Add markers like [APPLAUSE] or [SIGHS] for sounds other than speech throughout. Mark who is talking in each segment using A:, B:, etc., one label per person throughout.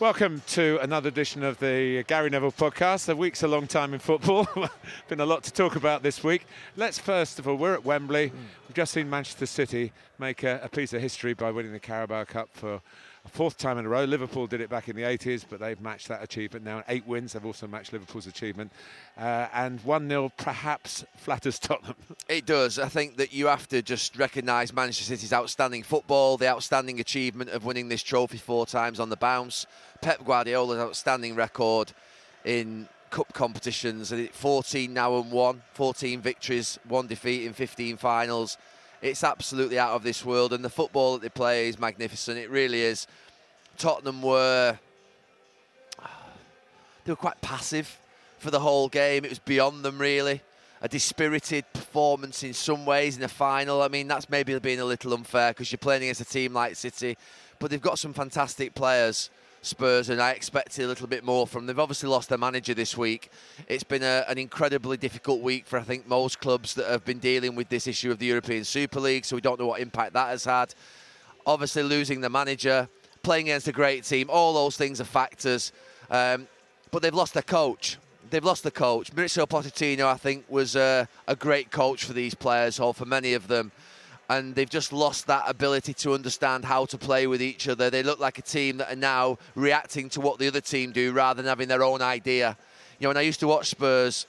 A: Welcome to another edition of the Gary Neville podcast. The week's a long time in football. [LAUGHS] Been a lot to talk about this week. Let's first of all, we're at Wembley. Mm. We've just seen Manchester City make a, a piece of history by winning the Carabao Cup for a fourth time in a row. Liverpool did it back in the 80s, but they've matched that achievement now. Eight wins, they've also matched Liverpool's achievement. Uh, and 1 0 perhaps flatters [LAUGHS] Tottenham.
B: It does. I think that you have to just recognise Manchester City's outstanding football, the outstanding achievement of winning this trophy four times on the bounce, Pep Guardiola's outstanding record in cup competitions, 14 now and 1, 14 victories, one defeat in 15 finals it's absolutely out of this world. And the football that they play is magnificent. It really is. Tottenham were [SIGHS] they were quite passive for the whole game. It was beyond them really. A dispirited performance in some ways in the final. I mean, that's maybe being a little unfair because you're playing against a team like City, but they've got some fantastic players. Spurs, and I expected a little bit more from them. They've obviously lost their manager this week. It's been a, an incredibly difficult week for, I think, most clubs that have been dealing with this issue of the European Super League, so we don't know what impact that has had. Obviously, losing the manager, playing against a great team, all those things are factors. Um, but they've lost their coach. They've lost the coach. Mauricio Pochettino, I think, was a, a great coach for these players, or for many of them and they've just lost that ability to understand how to play with each other. They look like a team that are now reacting to what the other team do rather than having their own idea. You know, when I used to watch Spurs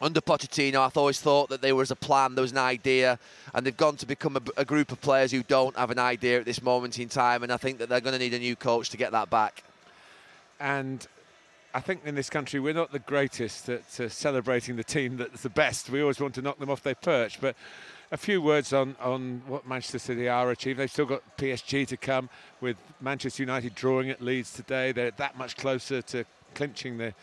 B: under Pochettino, I always thought that there was a plan, there was an idea, and they've gone to become a, a group of players who don't have an idea at this moment in time, and I think that they're going to need a new coach to get that back.
A: And I think in this country we're not the greatest at uh, celebrating the team that's the best. We always want to knock them off their perch, but a few words on, on what Manchester City are achieving. They've still got PSG to come with Manchester United drawing at Leeds today. They're that much closer to clinching the,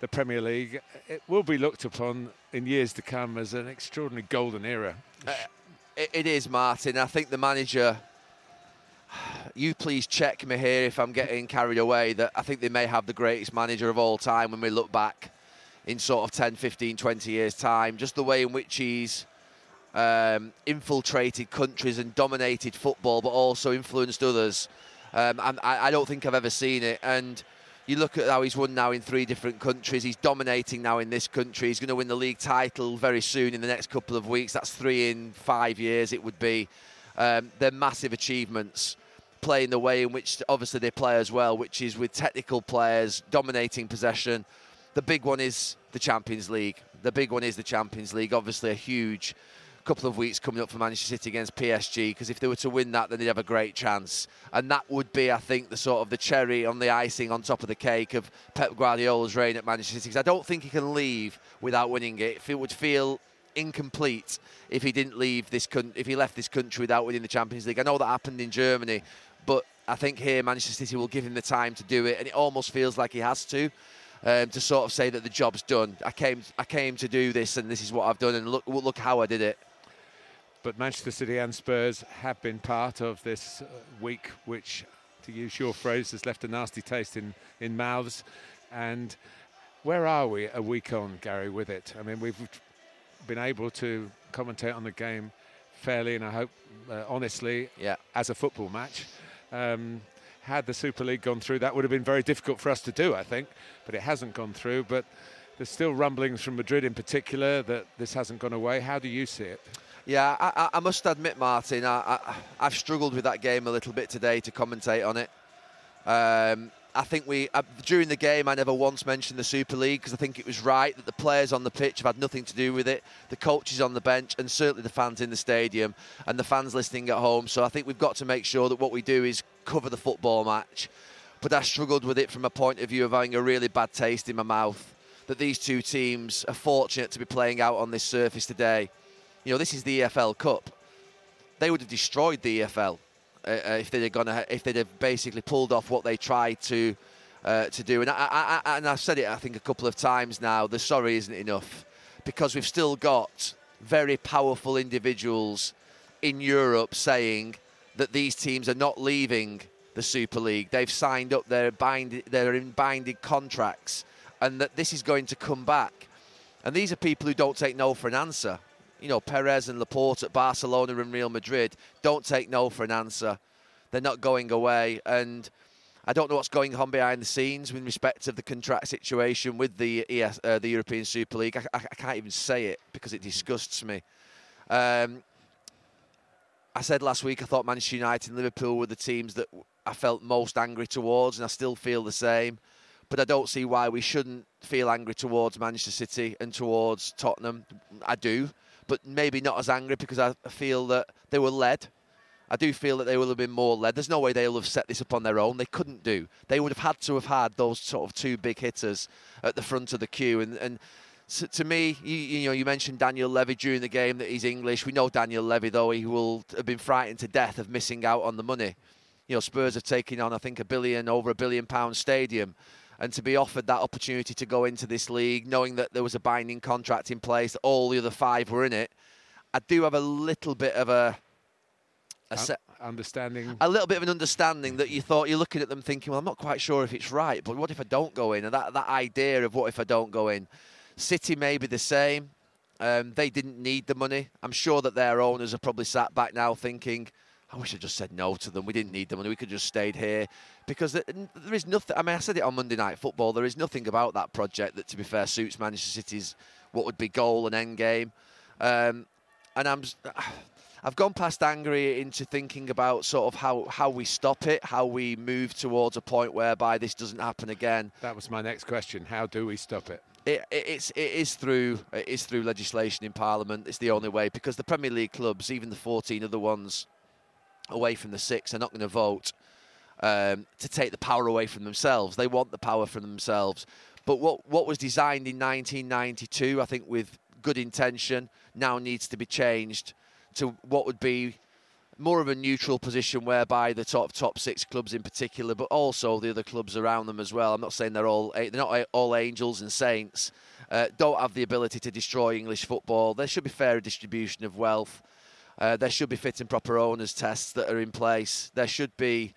A: the Premier League. It will be looked upon in years to come as an extraordinary golden era.
B: Uh, it, it is, Martin. I think the manager. [SIGHS] You please check me here if I'm getting carried away. That I think they may have the greatest manager of all time when we look back in sort of 10, 15, 20 years' time. Just the way in which he's um, infiltrated countries and dominated football, but also influenced others. Um, I, I don't think I've ever seen it. And you look at how he's won now in three different countries. He's dominating now in this country. He's going to win the league title very soon in the next couple of weeks. That's three in five years, it would be. Um, they're massive achievements. Playing the way in which obviously they play as well, which is with technical players dominating possession. The big one is the Champions League. The big one is the Champions League. Obviously, a huge couple of weeks coming up for Manchester City against PSG because if they were to win that, then they'd have a great chance. And that would be, I think, the sort of the cherry on the icing on top of the cake of Pep Guardiola's reign at Manchester City. Because I don't think he can leave without winning it. If it would feel incomplete if he didn't leave this if he left this country without winning the Champions League. I know that happened in Germany, but I think here Manchester City will give him the time to do it, and it almost feels like he has to. Um, to sort of say that the job's done. I came, I came to do this, and this is what I've done, and look, look how I did it
A: but Manchester City and Spurs have been part of this uh, week, which, to use your phrase, has left a nasty taste in, in mouths. And where are we a week on, Gary, with it? I mean, we've been able to commentate on the game fairly and I hope uh, honestly
B: yeah.
A: as a football match. Um, had the Super League gone through, that would have been very difficult for us to do, I think, but it hasn't gone through. But there's still rumblings from Madrid in particular that this hasn't gone away. How do you see it?
B: Yeah, I, I must admit, Martin, I, have struggled with that game a little bit today to commentate on it. Um, I think we uh, during the game I never once mentioned the Super League because I think it was right that the players on the pitch have had nothing to do with it, the coaches on the bench, and certainly the fans in the stadium and the fans listening at home. So I think we've got to make sure that what we do is cover the football match. But I struggled with it from a point of view of having a really bad taste in my mouth that these two teams are fortunate to be playing out on this surface today. You know, this is the EFL Cup. They would have destroyed the EFL uh, uh if they'd gone if they'd have basically pulled off what they tried to uh, to do. And I, I, and I've said it I think a couple of times now. The sorry isn't enough because we've still got very powerful individuals in Europe saying that these teams are not leaving the Super League. They've signed up, they're, bind, they're in binding contracts, and that this is going to come back. And these are people who don't take no for an answer. You know, Perez and Laporta at Barcelona and Real Madrid don't take no for an answer. They're not going away. And I don't know what's going on behind the scenes with respect to the contract situation with the ES, uh, the European Super League. I, I, I, can't even say it because it disgusts me. Um, I said last week I thought Manchester United and Liverpool were the teams that I felt most angry towards, and I still feel the same. But I don't see why we shouldn't feel angry towards Manchester City and towards Tottenham. I do, but maybe not as angry because I feel that they were led. I do feel that they will have been more led. There's no way they'll have set this up on their own. They couldn't do. They would have had to have had those sort of two big hitters at the front of the queue, and, and so to me, you, you, know, you mentioned Daniel Levy during the game that he's English. We know Daniel Levy, though, he will have been frightened to death of missing out on the money. You know, Spurs are taking on, I think, a billion, over a billion pound stadium. And to be offered that opportunity to go into this league, knowing that there was a binding contract in place, all the other five were in it, I do have a little bit of a,
A: a se- understanding,
B: a little bit of an understanding that you thought you're looking at them thinking, well, I'm not quite sure if it's right, but what if I don't go in? And that that idea of what if I don't go in, City may be the same. Um, they didn't need the money. I'm sure that their owners are probably sat back now thinking, I wish I just said no to them. We didn't need them, money. We could just stayed here because there is nothing. I mean, I said it on Monday Night Football. There is nothing about that project that, to be fair, suits Manchester City's what would be goal and end game. Um, and I'm, [SIGHS] I've gone past angry into thinking about sort of how, how we stop it, how we move towards a point whereby this doesn't happen again.
A: That was my next question. How do we stop it?
B: It, it's it is through it is through legislation in Parliament. It's the only way because the Premier League clubs, even the 14 other ones away from the six, They're not going to vote um, to take the power away from themselves. They want the power from themselves. But what what was designed in 1992, I think, with good intention, now needs to be changed to what would be more of a neutral position whereby the top top six clubs in particular, but also the other clubs around them as well. I'm not saying they're all they're not all angels and saints. Uh, don't have the ability to destroy English football. There should be fairer distribution of wealth. Uh, there should be fit and proper owners tests that are in place. There should be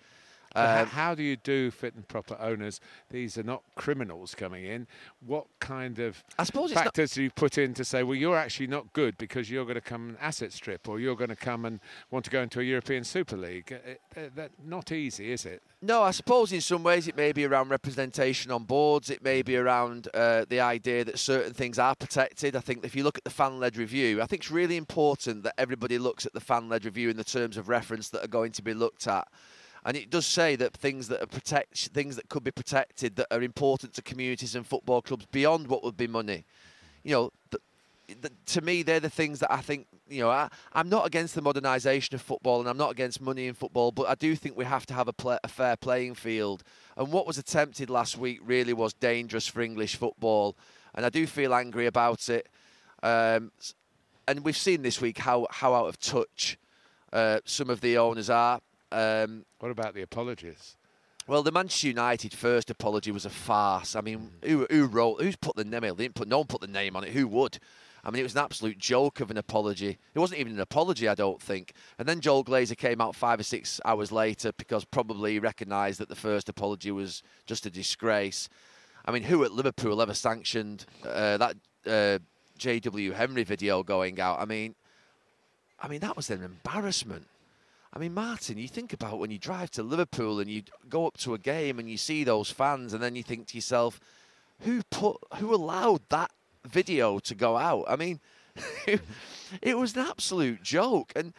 A: um, how do you do fit and proper owners? These are not criminals coming in. What kind of I suppose factors do you put in to say, well, you're actually not good because you're going to come and asset strip, or you're going to come and want to go into a European Super League? It, uh, it, not easy, is it?
B: No, I suppose in some ways it may be around representation on boards. It may be around uh, the idea that certain things are protected. I think if you look at the fan-led review, I think it's really important that everybody looks at the fan-led review in the terms of reference that are going to be looked at and it does say that things that are protect things that could be protected that are important to communities and football clubs beyond what would be money. You know, to me, they're the things that I think. You know, I, am not against the modernisation of football, and I'm not against money in football, but I do think we have to have a, play, a fair playing field. And what was attempted last week really was dangerous for English football, and I do feel angry about it. Um, and we've seen this week how how out of touch uh, some of the owners are.
A: Um, what about the apologies?
B: Well, the Manchester United first apology was a farce. I mean, who, who wrote? Who's put the name? They didn't put. No one put the name on it. Who would? I mean, it was an absolute joke of an apology. It wasn't even an apology, I don't think. And then Joel Glazer came out five or six hours later because probably he recognised that the first apology was just a disgrace. I mean, who at Liverpool ever sanctioned uh, that uh, J.W. Henry video going out? I mean, I mean that was an embarrassment. I mean, Martin, you think about when you drive to Liverpool and you go up to a game and you see those fans, and then you think to yourself, who put, who allowed that video to go out? I mean, [LAUGHS] it was an absolute joke. And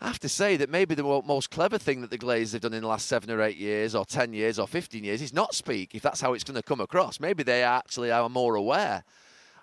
B: I have to say that maybe the most clever thing that the Glazers have done in the last seven or eight years, or 10 years, or 15 years is not speak, if that's how it's going to come across. Maybe they actually are more aware.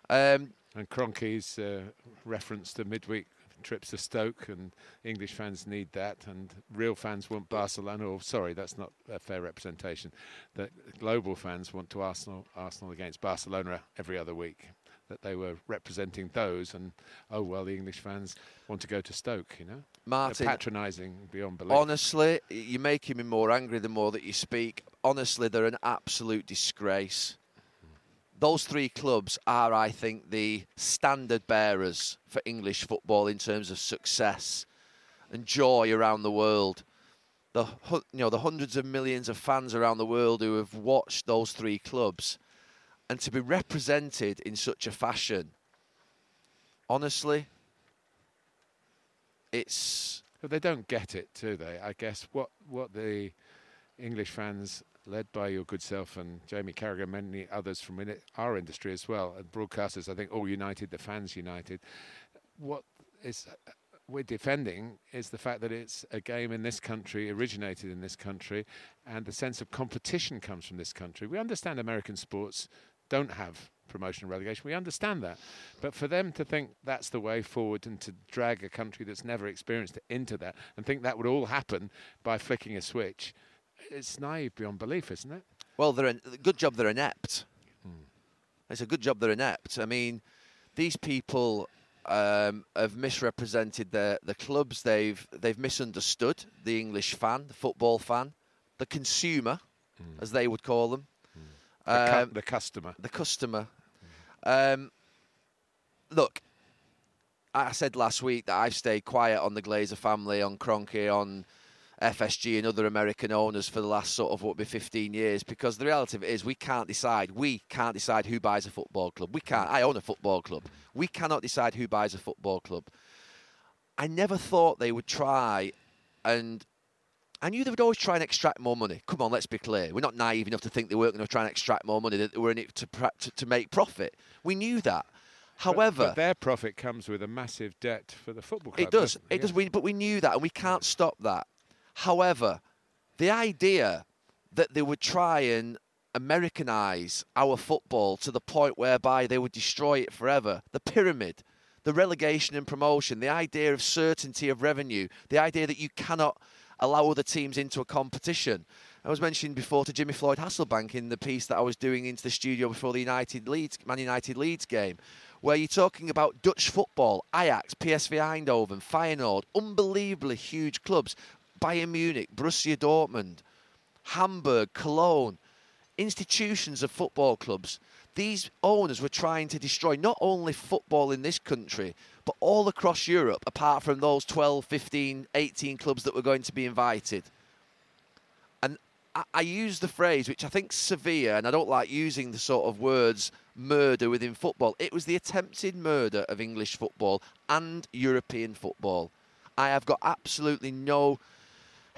A: Um, and Kroenke's uh, reference to midweek trips to Stoke, and English fans need that, and real fans want Barcelona. Or sorry, that's not a fair representation. The global fans want to Arsenal, Arsenal against Barcelona every other week. that they were representing those, and oh well, the English fans want to go to Stoke, you know.
B: Martin,
A: patronising beyond belief.
B: Honestly, you're making me more angry the more that you speak. Honestly, they're an absolute disgrace. Those three clubs are, I think, the standard bearers for English football in terms of success and joy around the world. The you know the hundreds of millions of fans around the world who have watched those three clubs, and to be represented in such a fashion. Honestly, it's.
A: But they don't get it, do they? I guess what what the English fans, led by your good self and Jamie Carragher, many others from our industry as well, and broadcasters, I think all united, the fans united. What is uh, we're defending is the fact that it's a game in this country, originated in this country, and the sense of competition comes from this country. We understand American sports don't have promotion and relegation. We understand that. But for them to think that's the way forward and to drag a country that's never experienced it into that and think that would all happen by flicking a switch, it's naive beyond belief, isn't it?
B: Well, they're a good job they're inept. Hmm. It's a good job they're inept. I mean, these people um, have misrepresented the the clubs. They've they've misunderstood the English fan, the football fan, the consumer, mm. as they would call them,
A: mm. the, cu- um, the, customer,
B: the customer. Um, look, I said last week that I've stayed quiet on the Glazer family, on Kroenke, on FSG and other American owners for the last sort of what be 15 years because the reality of it is we can't decide. We can't decide who buys a football club. We can't. I own a football club. We cannot decide who buys a football club. I never thought they would try and I knew they would always try and extract more money. Come on, let's be clear. We're not naive enough to think they weren't going to try and extract more money, that they were in it to, to, to make profit. We knew that. However,
A: but, but, their profit comes with a massive debt for the football club.
B: It does. It, it does. We, but we knew that, and we can't stop that. However, the idea that they would try and Americanize our football to the point whereby they would destroy it forever, the pyramid, the relegation and promotion, the idea of certainty of revenue, the idea that you cannot allow other teams into a competition. I was mentioning before to Jimmy Floyd Hasselbaink in the piece that I was doing into the studio before the United Leeds, Man United Leeds game, where you're talking about Dutch football, Ajax, PSV Eindhoven, Feyenoord, unbelievably huge clubs, Bayern Munich, Borussia Dortmund, Hamburg, Cologne, institutions of football clubs. These owners were trying to destroy not only football in this country, but all across Europe, apart from those 12, 15, 18 clubs that were going to be invited. And I, I use the phrase, which I think severe, and I don't like using the sort of words murder within football. It was the attempted murder of English football and European football. I have got absolutely no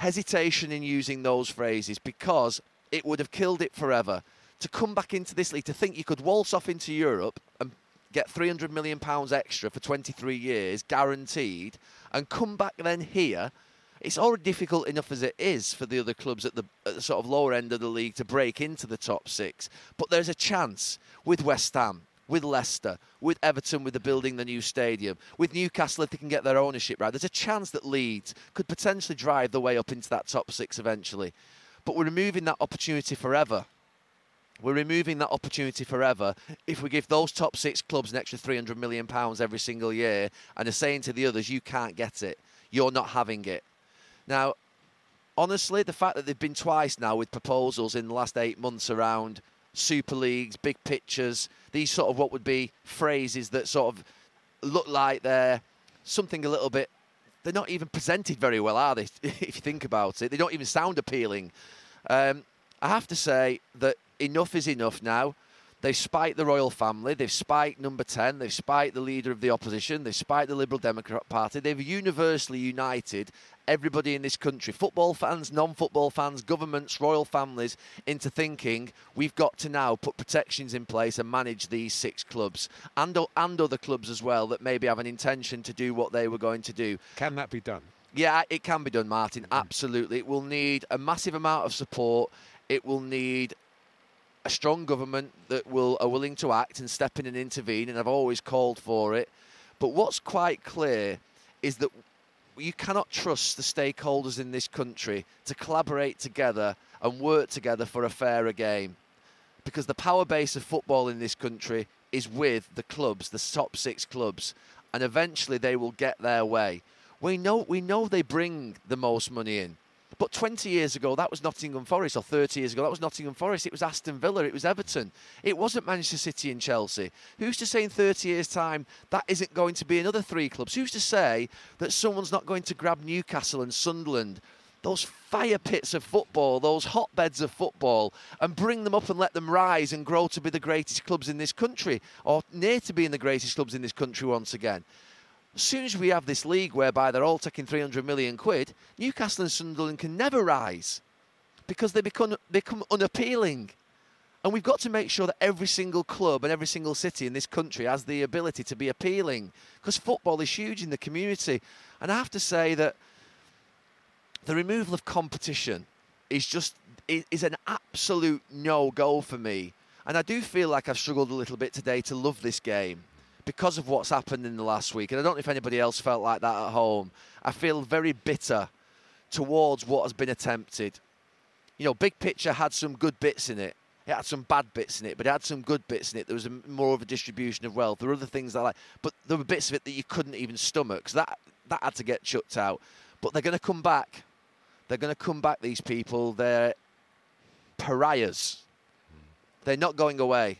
B: hesitation in using those phrases because it would have killed it forever. To come back into this league, to think you could waltz off into Europe and get 300 million pounds extra for 23 years, guaranteed, and come back then here. It's already difficult enough as it is for the other clubs at the, at the sort of lower end of the league to break into the top six. But there's a chance with West Ham, with Leicester, with Everton, with the building the new stadium, with Newcastle if they can get their ownership right. There's a chance that Leeds could potentially drive the way up into that top six eventually. But we're removing that opportunity forever. We're removing that opportunity forever if we give those top six clubs an extra £300 million every single year and are saying to the others, you can't get it. You're not having it. Now, honestly, the fact that they've been twice now with proposals in the last eight months around super leagues, big pictures, these sort of what would be phrases that sort of look like they're something a little bit. They're not even presented very well, are they? [LAUGHS] if you think about it, they don't even sound appealing. Um, I have to say that enough is enough now. They've spiked the royal family. They've spiked number 10. They've spiked the leader of the opposition. They've spiked the Liberal Democrat Party. They've universally united everybody in this country football fans, non football fans, governments, royal families into thinking we've got to now put protections in place and manage these six clubs and, and other clubs as well that maybe have an intention to do what they were going to do.
A: Can that be done?
B: Yeah, it can be done, Martin. Absolutely. It will need a massive amount of support. It will need a strong government that will are willing to act and step in and intervene, and I've always called for it. But what's quite clear is that you cannot trust the stakeholders in this country to collaborate together and work together for a fairer game. Because the power base of football in this country is with the clubs, the top six clubs, and eventually they will get their way. We know we know they bring the most money in. But 20 years ago, that was Nottingham Forest, or 30 years ago, that was Nottingham Forest. It was Aston Villa, it was Everton. It wasn't Manchester City and Chelsea. Who's to say in 30 years' time that isn't going to be another three clubs? Who's to say that someone's not going to grab Newcastle and Sunderland, those fire pits of football, those hotbeds of football, and bring them up and let them rise and grow to be the greatest clubs in this country, or near to being the greatest clubs in this country once again? As soon as we have this league whereby they're all taking 300 million quid, Newcastle and Sunderland can never rise because they become, become unappealing. And we've got to make sure that every single club and every single city in this country has the ability to be appealing because football is huge in the community. And I have to say that the removal of competition is just is an absolute no go for me. And I do feel like I've struggled a little bit today to love this game because of what's happened in the last week, and I don't know if anybody else felt like that at home, I feel very bitter towards what has been attempted. You know, Big Picture had some good bits in it. It had some bad bits in it, but it had some good bits in it. There was a, more of a distribution of wealth. There were other things that I like, but there were bits of it that you couldn't even stomach. So that that had to get chucked out. But they're going to come back. They're going to come back. These people, they're pariahs. They're not going away.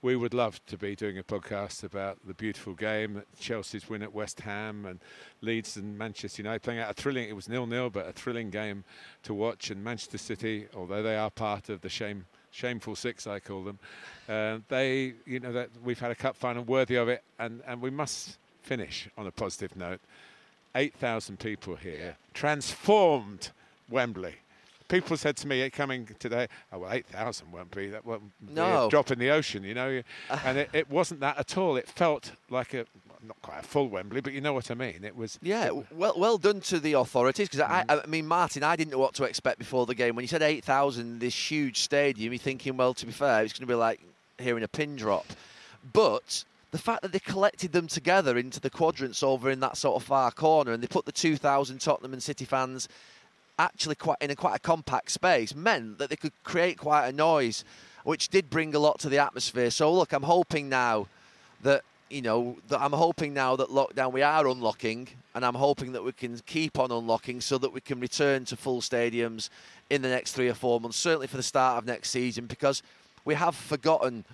A: We would love to be doing a podcast about the beautiful game, Chelsea's win at West Ham, and Leeds and Manchester United playing out a thrilling. It was nil-nil, but a thrilling game to watch. And Manchester City, although they are part of the shame shameful six, I call them. Uh, they, you know, that we've had a cup final worthy of it, and, and we must finish on a positive note. 8,000 people here, transformed Wembley. People said to me coming today, oh, well, 8,000 won't be, that won't
B: no.
A: be drop in the ocean, you know. [LAUGHS] and it, it wasn't that at all. It felt like a, not quite a full Wembley, but you know what I mean. It was.
B: Yeah, well, well done to the authorities because mm. I, I mean, Martin, I didn't know what to expect before the game. When you said eight thousand, this huge stadium, you're thinking, well, to be fair, it's going to be like hearing a pin drop. But the fact that they collected them together into the quadrants over in that sort of far corner, and they put the 2,000 Tottenham and City fans actually quite in a quite a compact space, meant that they could create quite a noise, which did bring a lot to the atmosphere. So look, I'm hoping now that you know, that I'm hoping now that lockdown we are unlocking, and I'm hoping that we can keep on unlocking so that we can return to full stadiums in the next three or four months, certainly for the start of next season, because we have forgotten.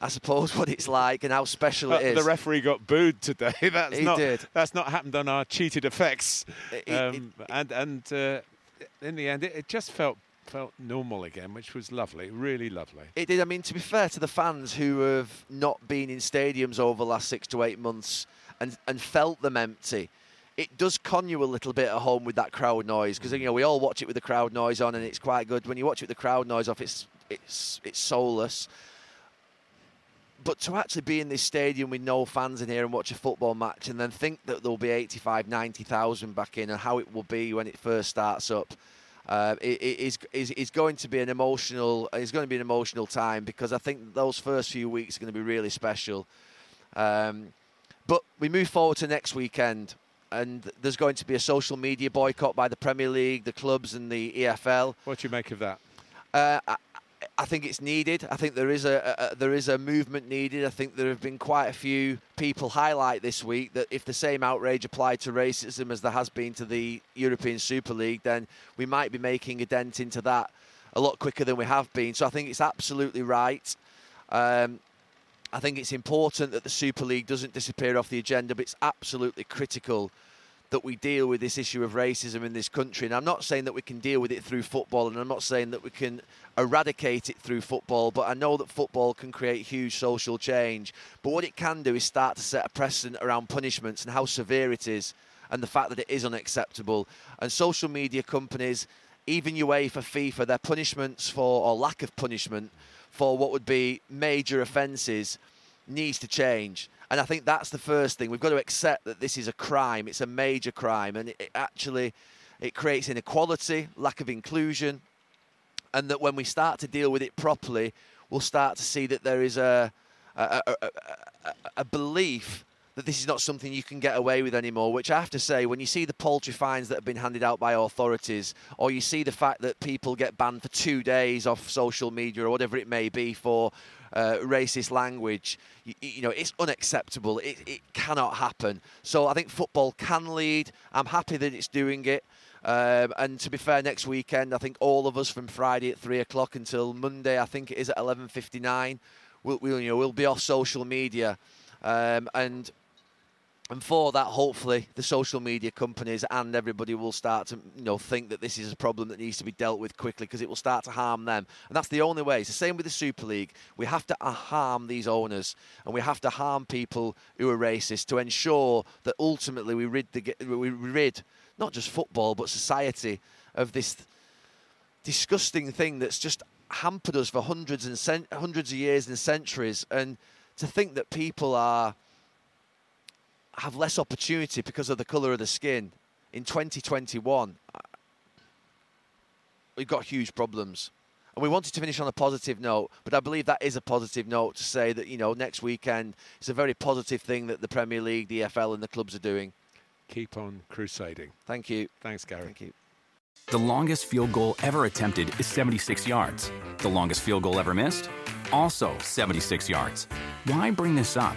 B: I suppose [LAUGHS] what it's like and how special it is.
A: The referee got booed today. [LAUGHS] That's
B: he
A: not,
B: did.
A: That's not happened on our cheated effects. It, um, it, and and uh, in the end, it, it just felt felt normal again, which was lovely, really lovely.
B: It did. I mean, to be fair to the fans who have not been in stadiums over the last six to eight months and, and felt them empty, it does con you a little bit at home with that crowd noise because you know we all watch it with the crowd noise on and it's quite good. When you watch it with the crowd noise off, it's it's it's soulless. But to actually be in this stadium with no fans in here and watch a football match and then think that there'll be 85, 90,000 back in and how it will be when it first starts up, uh, it, it is, is, is going to be an emotional it's going to be an emotional time because I think those first few weeks are going to be really special. Um, but we move forward to next weekend, and there's going to be a social media boycott by the Premier League, the clubs, and the EFL.
A: What do you make of that?
B: Uh, I think it's needed. I think there is a, a, there is a movement needed. I think there have been quite a few people highlight this week that if the same outrage applied to racism as there has been to the European Super League, then we might be making a dent into that a lot quicker than we have been. So I think it's absolutely right. Um, I think it's important that the Super League doesn't disappear off the agenda, but it's absolutely critical that we deal with this issue of racism in this country. And I'm not saying that we can deal with it through football, and I'm not saying that we can eradicate it through football, but I know that football can create huge social change. But what it can do is start to set a precedent around punishments and how severe it is, and the fact that it is unacceptable. And social media companies, even UEFA, for FIFA, their punishments for, or lack of punishment for what would be major offences needs to change. And I think that's the first thing. We've got to accept that this is a crime. It's a major crime, and it actually it creates inequality, lack of inclusion, and that when we start to deal with it properly, we'll start to see that there is a a, a, a, a belief that this is not something you can get away with anymore. Which I have to say, when you see the paltry fines that have been handed out by authorities, or you see the fact that people get banned for two days off social media or whatever it may be for uh, racist language, you, you, know, it's unacceptable. It, it cannot happen. So I think football can lead. I'm happy that it's doing it. Um, and to be fair, next weekend, I think all of us from Friday at three o'clock until Monday, I think it is at 11:59, we'll, we'll you know we'll be off social media, um, and and for that, hopefully, the social media companies and everybody will start to, you know, think that this is a problem that needs to be dealt with quickly because it will start to harm them. And that's the only way. It's the same with the Super League. We have to uh, harm these owners and we have to harm people who are racist to ensure that ultimately we rid the we rid not just football but society of this disgusting thing that's just hampered us for hundreds and cent- hundreds of years and centuries. And to think that people are have less opportunity because of the colour of the skin in 2021, uh, we've got huge problems. And we wanted to finish on a positive note, but I believe that is a positive note to say that, you know, next weekend is a very positive thing that the Premier League, the EFL, and the clubs are doing.
A: Keep on crusading.
B: Thank you.
A: Thanks, Gary.
B: Thank you.
C: The longest field goal ever attempted is 76 yards. The longest field goal ever missed? Also 76 yards. Why bring this up?